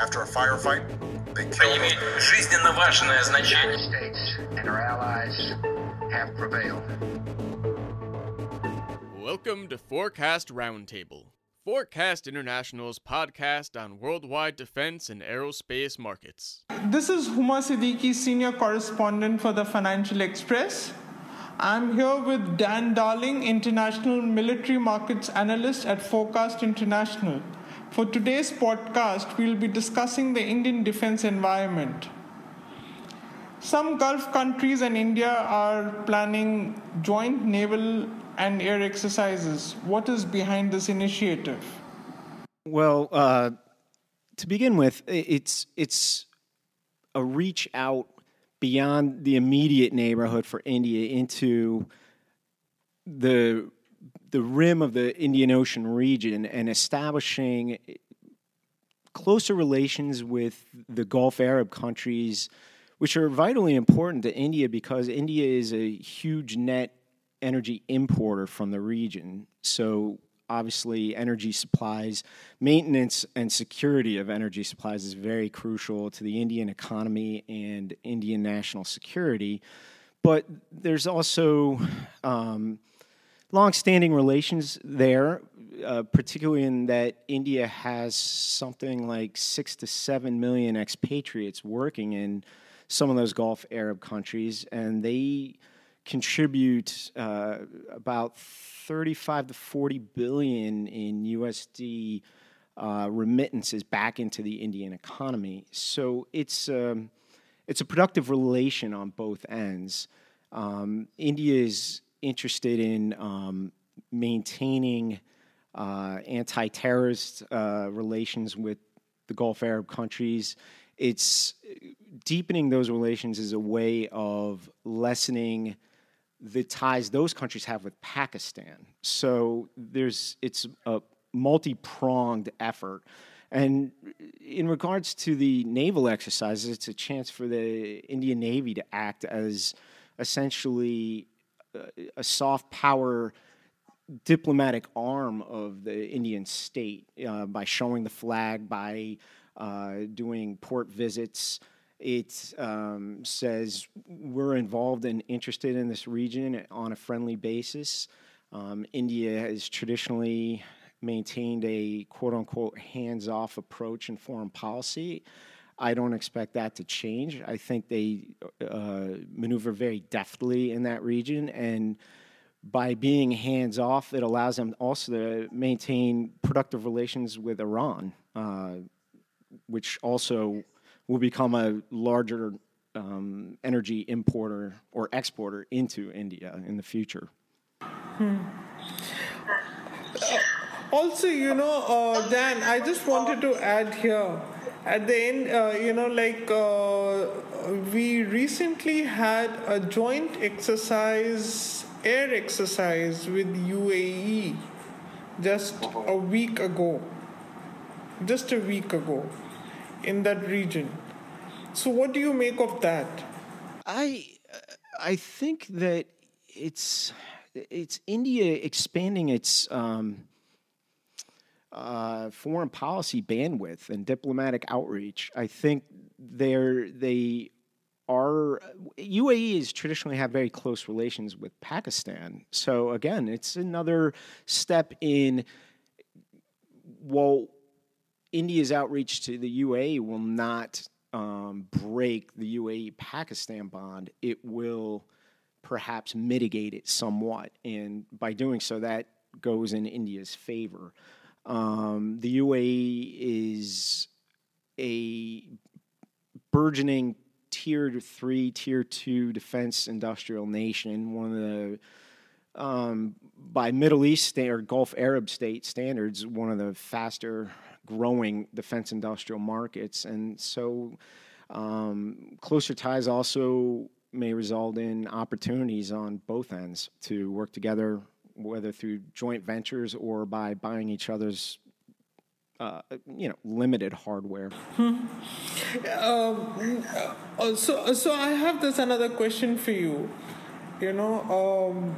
After a firefight, they Они killed имеют жизненно важное The значение. United States and our allies have prevailed. Welcome to Forecast Roundtable, Forecast International's podcast on worldwide defense and aerospace markets. This is Huma Siddiqui, senior correspondent for the Financial Express. I'm here with Dan Darling, international military markets analyst at Forecast International. For today's podcast, we'll be discussing the Indian defense environment. Some Gulf countries and India are planning joint naval and air exercises. What is behind this initiative? Well, uh, to begin with, it's it's a reach out beyond the immediate neighborhood for India into the the rim of the Indian Ocean region and establishing closer relations with the Gulf Arab countries, which are vitally important to India because India is a huge net energy importer from the region. So obviously energy supplies maintenance and security of energy supplies is very crucial to the indian economy and indian national security but there's also um, long-standing relations there uh, particularly in that india has something like six to seven million expatriates working in some of those gulf arab countries and they contribute uh, about 35 to 40 billion in USD uh, remittances back into the Indian economy. So it's um, it's a productive relation on both ends. Um, India is interested in um, maintaining uh, anti-terrorist uh, relations with the Gulf Arab countries. It's deepening those relations is a way of lessening the ties those countries have with Pakistan. So there's it's a multi-pronged effort. And in regards to the naval exercises, it's a chance for the Indian Navy to act as essentially a soft power diplomatic arm of the Indian state uh, by showing the flag, by uh, doing port visits. It um, says we're involved and interested in this region on a friendly basis. Um, India has traditionally maintained a quote unquote hands off approach in foreign policy. I don't expect that to change. I think they uh, maneuver very deftly in that region. And by being hands off, it allows them also to maintain productive relations with Iran, uh, which also will become a larger um, energy importer or exporter into India in the future. Also, you know, uh, Dan, I just wanted to add here at the end, uh, you know, like uh, we recently had a joint exercise, air exercise with UAE just a week ago. Just a week ago in that region. So, what do you make of that? I I think that it's it's India expanding its um, uh, foreign policy bandwidth and diplomatic outreach. I think they're they are UAE has traditionally have very close relations with Pakistan. So again, it's another step in well India's outreach to the UAE will not um, break the UAE Pakistan bond. It will perhaps mitigate it somewhat. And by doing so, that goes in India's favor. Um, the UAE is a burgeoning tier three, tier two defense industrial nation, one of the um, by Middle East or Gulf Arab state standards, one of the faster growing defense industrial markets. And so um, closer ties also may result in opportunities on both ends to work together, whether through joint ventures or by buying each other's. Uh, you know, limited hardware. Um, uh, so, so I have this another question for you. You know, um,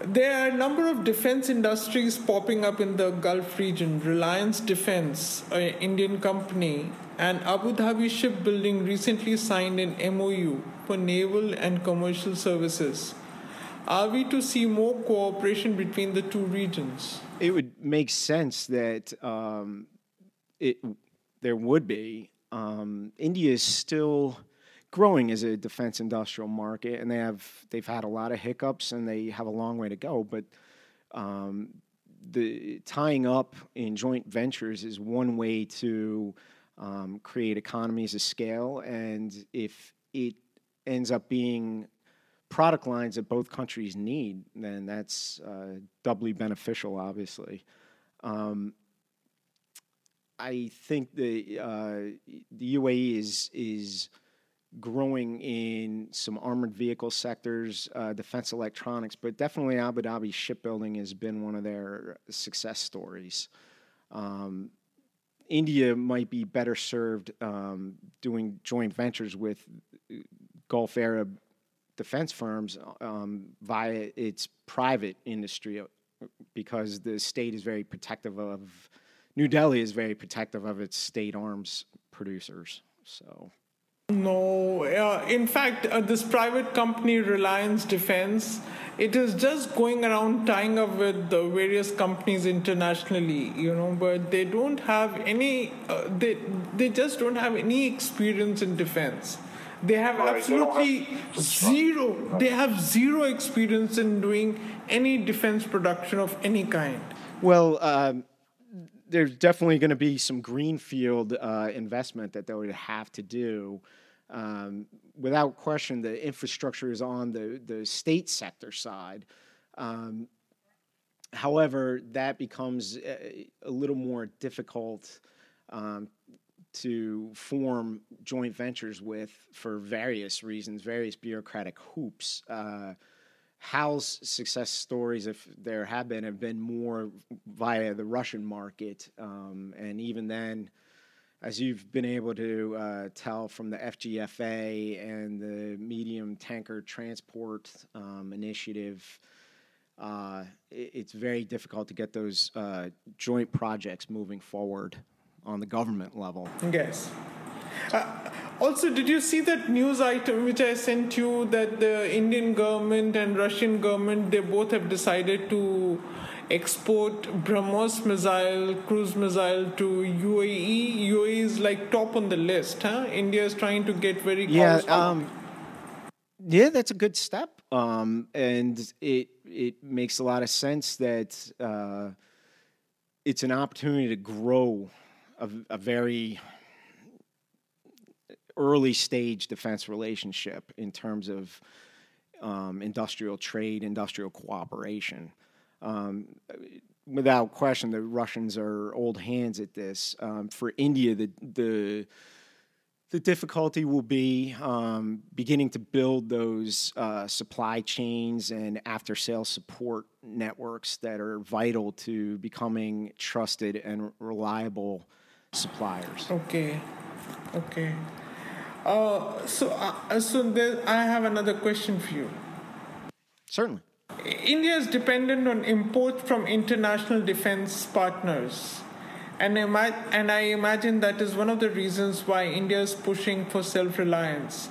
There are a number of defense industries popping up in the Gulf region. Reliance Defense, an Indian company, and Abu Dhabi Shipbuilding recently signed an MOU for naval and commercial services. Are we to see more cooperation between the two regions? It would make sense that um, it there would be. Um, India is still growing as a defense industrial market, and they have they've had a lot of hiccups, and they have a long way to go. But um, the tying up in joint ventures is one way to um, create economies of scale, and if it ends up being product lines that both countries need, then that's uh, doubly beneficial, obviously. Um, I think the uh, the UAE is is growing in some armored vehicle sectors, uh, defense electronics, but definitely Abu Dhabi shipbuilding has been one of their success stories. Um, India might be better served um, doing joint ventures with Gulf Arab defense firms um, via its private industry uh, because the state is very protective of New Delhi is very protective of its state arms producers. So. No, uh, in fact, uh, this private company, Reliance Defense, it is just going around tying up with the various companies internationally, you know, but they don't have any, uh, they, they just don't have any experience in defense. They have right, absolutely they have zero, they have zero experience in doing any defense production of any kind. Well, um, there's definitely going to be some greenfield uh, investment that they would have to do. Um, without question, the infrastructure is on the, the state sector side. Um, however, that becomes a, a little more difficult um, to form joint ventures with for various reasons, various bureaucratic hoops. Uh, HAL's success stories, if there have been, have been more via the Russian market, um, and even then, as you've been able to uh, tell from the FGFA and the medium tanker transport um, initiative, uh, it, it's very difficult to get those uh, joint projects moving forward on the government level. Yes. Uh, also, did you see that news item which I sent you that the Indian government and Russian government they both have decided to export BrahMos missile, cruise missile to UAE? UAE is like top on the list, huh? India is trying to get very yeah. Um, yeah, that's a good step, um, and it it makes a lot of sense that uh, it's an opportunity to grow a, a very early stage defense relationship in terms of um, industrial trade, industrial cooperation. Um, without question, the Russians are old hands at this. Um, for India, the the the difficulty will be um, beginning to build those uh, supply chains and after sales support networks that are vital to becoming trusted and reliable suppliers. Okay, okay. Uh, so, uh, so there, I have another question for you. Certainly. India is dependent on imports from international defense partners. And, and I imagine that is one of the reasons why India is pushing for self reliance.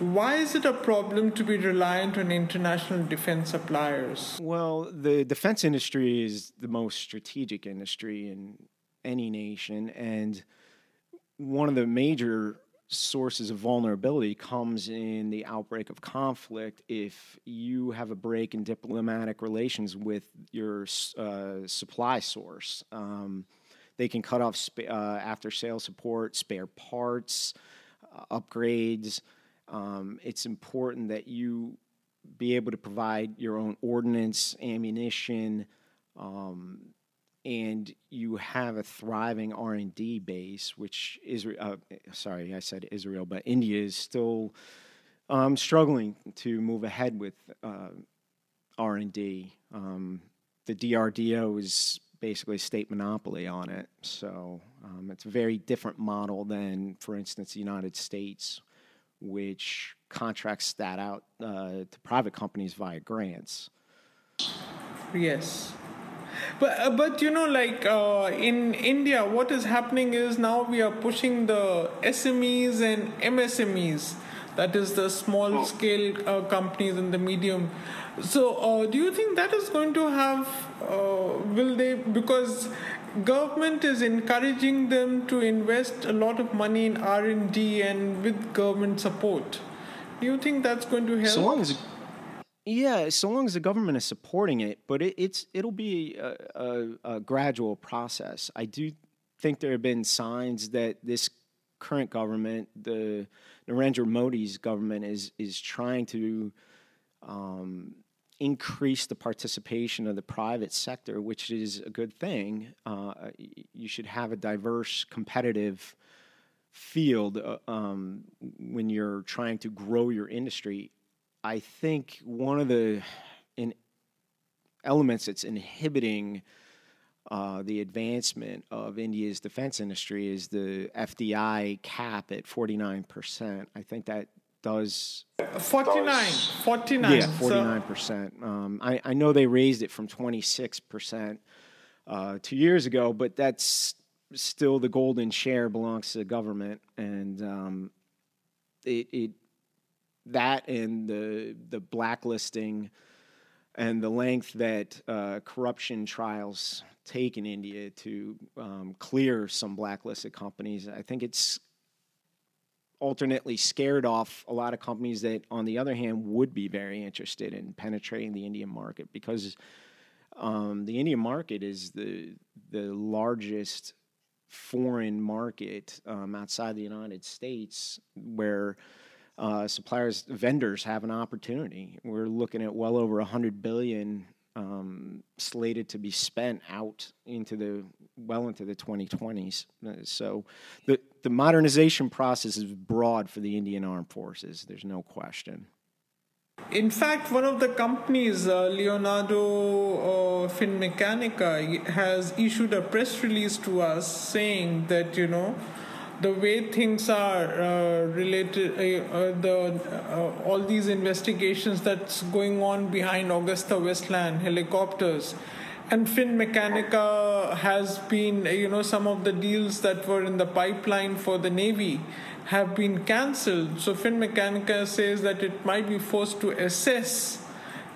Why is it a problem to be reliant on international defense suppliers? Well, the defense industry is the most strategic industry in any nation. And one of the major sources of vulnerability comes in the outbreak of conflict if you have a break in diplomatic relations with your uh, supply source. Um, they can cut off sp- uh, after sale support, spare parts, uh, upgrades. Um, it's important that you be able to provide your own ordnance, ammunition, um, and you have a thriving R&D base, which Israel, uh, sorry, I said Israel, but India is still um, struggling to move ahead with uh, R&D. Um, the DRDO is basically a state monopoly on it, so um, it's a very different model than, for instance, the United States, which contracts that out uh, to private companies via grants. Yes. But, uh, but you know, like uh, in India, what is happening is now we are pushing the SMEs and MSMEs, that is the small scale uh, companies and the medium. So, uh, do you think that is going to have? Uh, will they because government is encouraging them to invest a lot of money in R and D and with government support. Do you think that's going to help? So long as yeah, so long as the government is supporting it, but it, it's it'll be a, a, a, gradual process. I do think there have been signs that this current government, the Narendra Modi's government, is is trying to um, increase the participation of the private sector, which is a good thing. Uh, you should have a diverse, competitive field uh, um, when you're trying to grow your industry. I think one of the in elements that's inhibiting uh, the advancement of India's defense industry is the FDI cap at 49%. I think that does 49 49 yeah 49% um, I, I know they raised it from 26% uh, two years ago but that's still the golden share belongs to the government and um, it, it that and the the blacklisting and the length that uh, corruption trials take in India to um, clear some blacklisted companies, I think it's alternately scared off a lot of companies that, on the other hand, would be very interested in penetrating the Indian market because um, the Indian market is the the largest foreign market um, outside the United States where uh, suppliers, vendors have an opportunity. We're looking at well over 100 billion um, slated to be spent out into the well into the 2020s. Uh, so the the modernization process is broad for the Indian Armed Forces. There's no question. In fact, one of the companies, uh, Leonardo uh, Finmeccanica, has issued a press release to us saying that you know the way things are uh, related, uh, uh, the uh, all these investigations that's going on behind AgustaWestland helicopters, and Finmeccanica has been, you know, some of the deals that were in the pipeline for the Navy have been cancelled. So Finmeccanica says that it might be forced to assess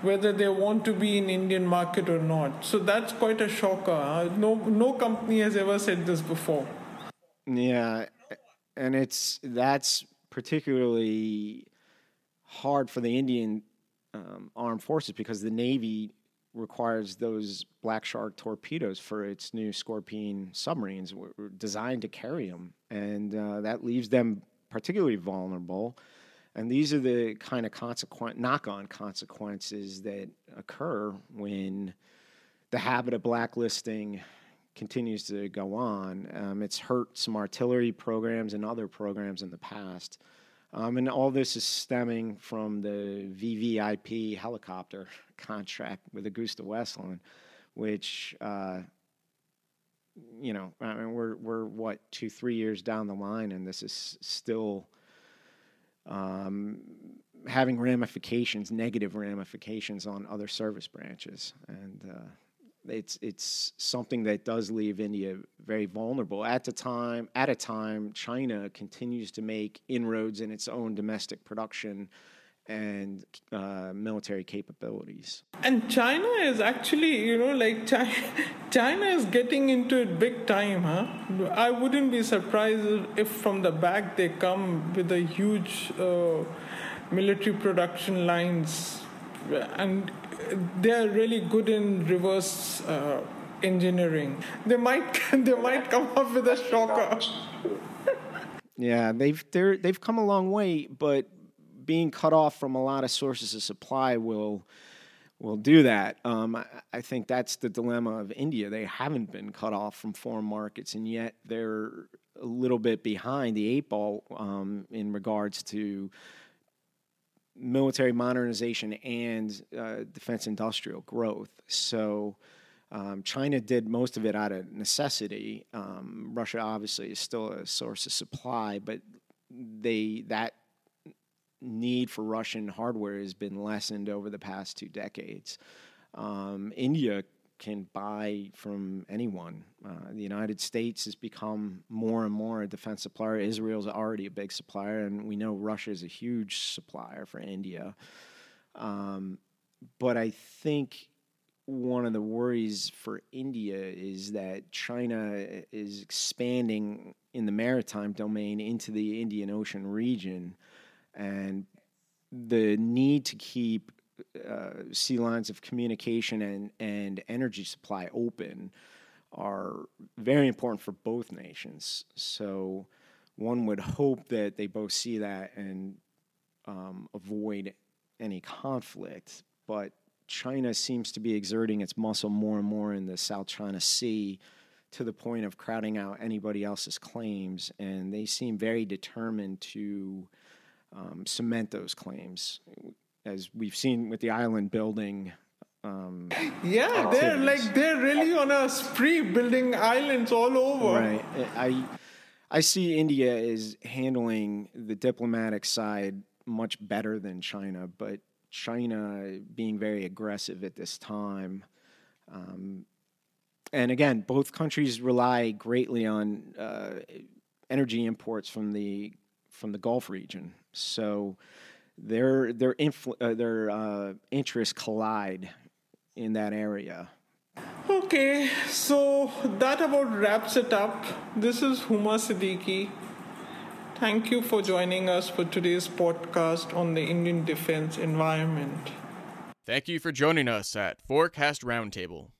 whether they want to be in Indian market or not. So that's quite a shocker. No, no company has ever said this before. Yeah, and it's that's particularly hard for the Indian um, armed forces because the Navy requires those Black Shark torpedoes for its new Scorpion submarines, designed to carry them, and uh, that leaves them particularly vulnerable. And these are the kind of consequent knock-on consequences that occur when the habit of blacklisting continues to go on. Um, it's hurt some artillery programs and other programs in the past. Um, and all this is stemming from the VVIP helicopter contract with AgustaWestland, which, uh, you know, I mean, we're, we're what, two, three years down the line, and this is still um, having ramifications, negative ramifications on other service branches. And, uh, it's it's something that does leave India very vulnerable at the time. At a time, China continues to make inroads in its own domestic production and uh, military capabilities. And China is actually, you know, like China, China is getting into it big time, huh? I wouldn't be surprised if from the back they come with a huge uh, military production lines and they're really good in reverse uh, engineering. They might they might come up with a shocker. yeah, they've they're, they've come a long way, but being cut off from a lot of sources of supply will will do that. Um, I, I, think that's the dilemma of India. They haven't been cut off from foreign markets, and yet they're a little bit behind the eight ball um, in regards to military modernization and uh, defense industrial growth. So um, China did most of it out of necessity. Um, Russia obviously is still a source of supply, but they that need for Russian hardware has been lessened over the past two decades. Um, India can buy from anyone. Uh, the United States has become more and more a defense supplier. Israel's already a big supplier, and we know Russia is a huge supplier for India. Um, but I think one of the worries for India is that China is expanding in the maritime domain into the Indian Ocean region, and the need to keep uh, sea lines of communication and, and energy supply open are very important for both nations. So one would hope that they both see that and um, avoid any conflict. But China seems to be exerting its muscle more and more in the South China Sea to the point of crowding out anybody else's claims. And they seem very determined to um, cement those claims, as we've seen with the island building. Um, yeah, they're like they're really on a spree building islands all over. Right. I I see India is handling the diplomatic side much better than China, but China being very aggressive at this time. Um, and again, both countries rely greatly on uh, energy imports from the from the Gulf region. So their their influ- uh, their uh, interests collide in that area. Okay, so that about wraps it up. This is Huma Siddiqui. Thank you for joining us for today's podcast on the Indian defense environment. Thank you for joining us at Forecast Roundtable.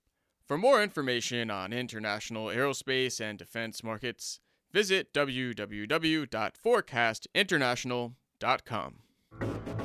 For more information on international aerospace and defense markets, visit www.forecastinternational.com you